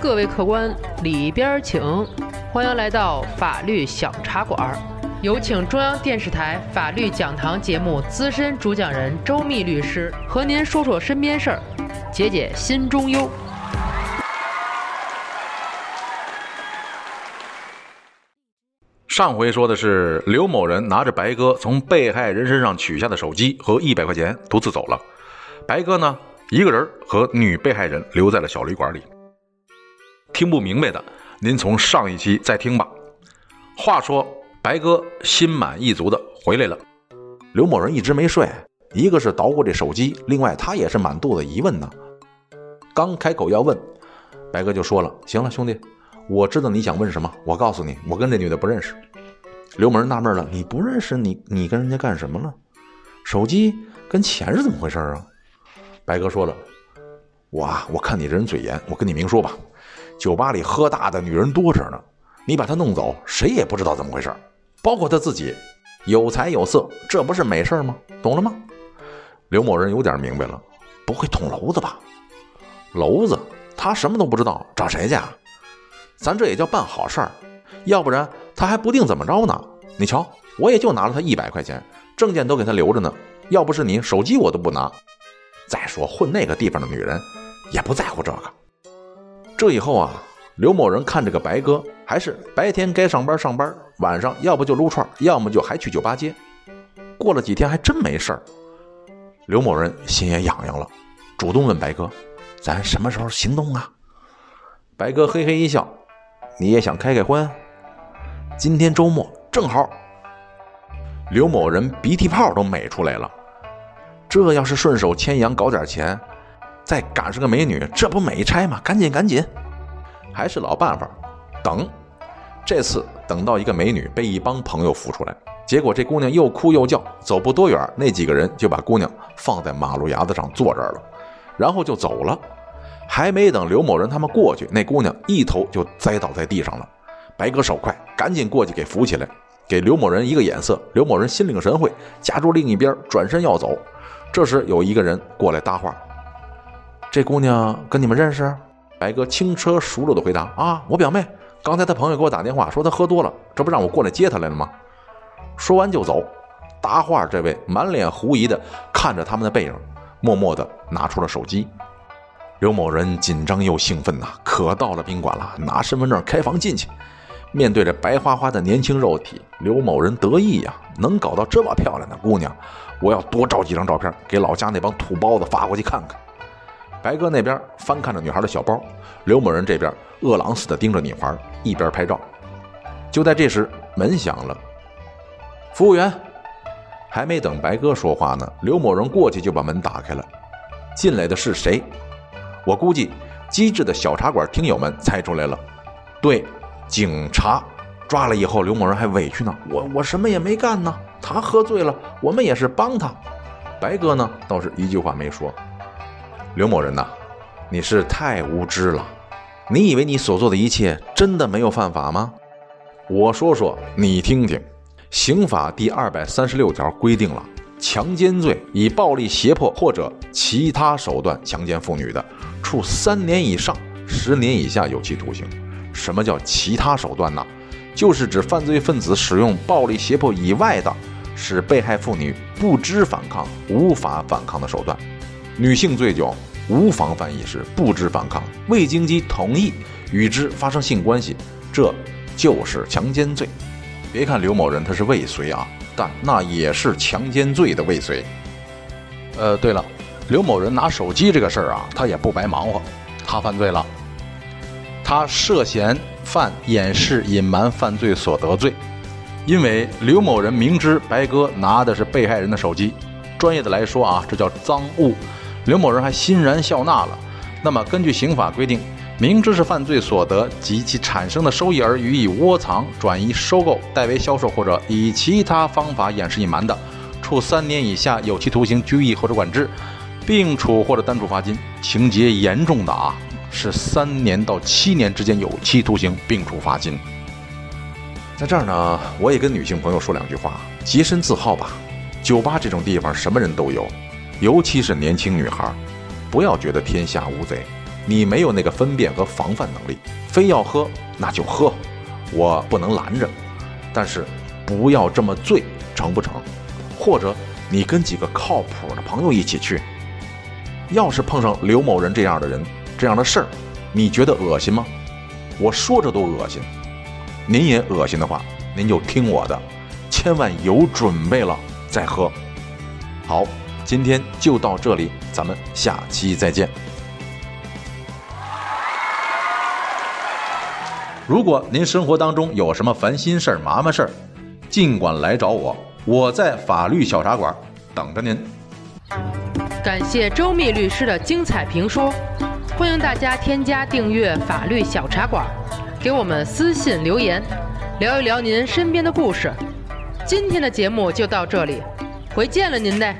各位客官，里边请，欢迎来到法律小茶馆。有请中央电视台法律讲堂节目资深主讲人周密律师和您说说身边事儿，解解心中忧。上回说的是刘某人拿着白鸽从被害人身上取下的手机和一百块钱独自走了，白哥呢一个人和女被害人留在了小旅馆里。听不明白的，您从上一期再听吧。话说，白哥心满意足的回来了。刘某人一直没睡，一个是捣鼓这手机，另外他也是满肚子疑问呢。刚开口要问，白哥就说了：“行了，兄弟，我知道你想问什么，我告诉你，我跟这女的不认识。”刘某人纳闷了：“你不认识你，你跟人家干什么了？手机跟钱是怎么回事啊？”白哥说了：“我啊，我看你这人嘴严，我跟你明说吧。”酒吧里喝大的女人多着呢，你把她弄走，谁也不知道怎么回事，包括她自己，有财有色，这不是美事吗？懂了吗？刘某人有点明白了，不会捅娄子吧？娄子，他什么都不知道，找谁去啊？咱这也叫办好事儿，要不然他还不定怎么着呢。你瞧，我也就拿了他一百块钱，证件都给他留着呢。要不是你，手机我都不拿。再说混那个地方的女人，也不在乎这个。这以后啊，刘某人看这个白哥，还是白天该上班上班，晚上要不就撸串，要么就还去酒吧街。过了几天还真没事儿，刘某人心也痒痒了，主动问白哥：“咱什么时候行动啊？”白哥嘿嘿一笑：“你也想开开荤？今天周末正好。”刘某人鼻涕泡都美出来了，这要是顺手牵羊搞点钱。再赶上个美女，这不美差吗？赶紧赶紧，还是老办法，等。这次等到一个美女被一帮朋友扶出来，结果这姑娘又哭又叫，走不多远，那几个人就把姑娘放在马路牙子上坐这儿了，然后就走了。还没等刘某人他们过去，那姑娘一头就栽倒在地上了。白哥手快，赶紧过去给扶起来，给刘某人一个眼色。刘某人心领神会，夹住另一边，转身要走。这时有一个人过来搭话。这姑娘跟你们认识？白哥轻车熟路的回答：“啊，我表妹。刚才她朋友给我打电话说她喝多了，这不让我过来接她来了吗？”说完就走。答话这位满脸狐疑的看着他们的背影，默默的拿出了手机。刘某人紧张又兴奋呐，可到了宾馆了，拿身份证开房进去。面对着白花花的年轻肉体，刘某人得意呀，能搞到这么漂亮的姑娘，我要多照几张照片给老家那帮土包子发过去看看。白哥那边翻看着女孩的小包，刘某人这边饿狼似的盯着女孩，一边拍照。就在这时，门响了。服务员还没等白哥说话呢，刘某人过去就把门打开了。进来的是谁？我估计机智的小茶馆听友们猜出来了。对，警察抓了以后，刘某人还委屈呢。我我什么也没干呢，他喝醉了，我们也是帮他。白哥呢，倒是一句话没说。刘某人呐，你是太无知了。你以为你所做的一切真的没有犯法吗？我说说你听听，刑法第二百三十六条规定了，强奸罪以暴力胁迫或者其他手段强奸妇女的，处三年以上十年以下有期徒刑。什么叫其他手段呢？就是指犯罪分子使用暴力胁迫以外的，使被害妇女不知反抗、无法反抗的手段。女性醉酒无防范意识，不知反抗，未经其同意与之发生性关系，这就是强奸罪。别看刘某人他是未遂啊，但那也是强奸罪的未遂。呃，对了，刘某人拿手机这个事儿啊，他也不白忙活，他犯罪了，他涉嫌犯掩饰隐瞒犯罪所得罪，因为刘某人明知白哥拿的是被害人的手机，专业的来说啊，这叫赃物。刘某人还欣然笑纳了。那么，根据刑法规定，明知是犯罪所得及其产生的收益而予以窝藏、转移、收购、代为销售或者以其他方法掩饰隐瞒的，处三年以下有期徒刑、拘役或者管制，并处或者单处罚金；情节严重的啊，是三年到七年之间有期徒刑，并处罚金。在这儿呢，我也跟女性朋友说两句话：洁身自好吧。酒吧这种地方，什么人都有。尤其是年轻女孩，不要觉得天下无贼，你没有那个分辨和防范能力，非要喝那就喝，我不能拦着，但是不要这么醉，成不成？或者你跟几个靠谱的朋友一起去。要是碰上刘某人这样的人，这样的事儿，你觉得恶心吗？我说着都恶心。您也恶心的话，您就听我的，千万有准备了再喝。好，今天就到这里，咱们下期再见。如果您生活当中有什么烦心事儿、麻烦事儿，尽管来找我，我在法律小茶馆等着您。感谢周密律师的精彩评说，欢迎大家添加订阅法律小茶馆，给我们私信留言，聊一聊您身边的故事。今天的节目就到这里，回见了您嘞。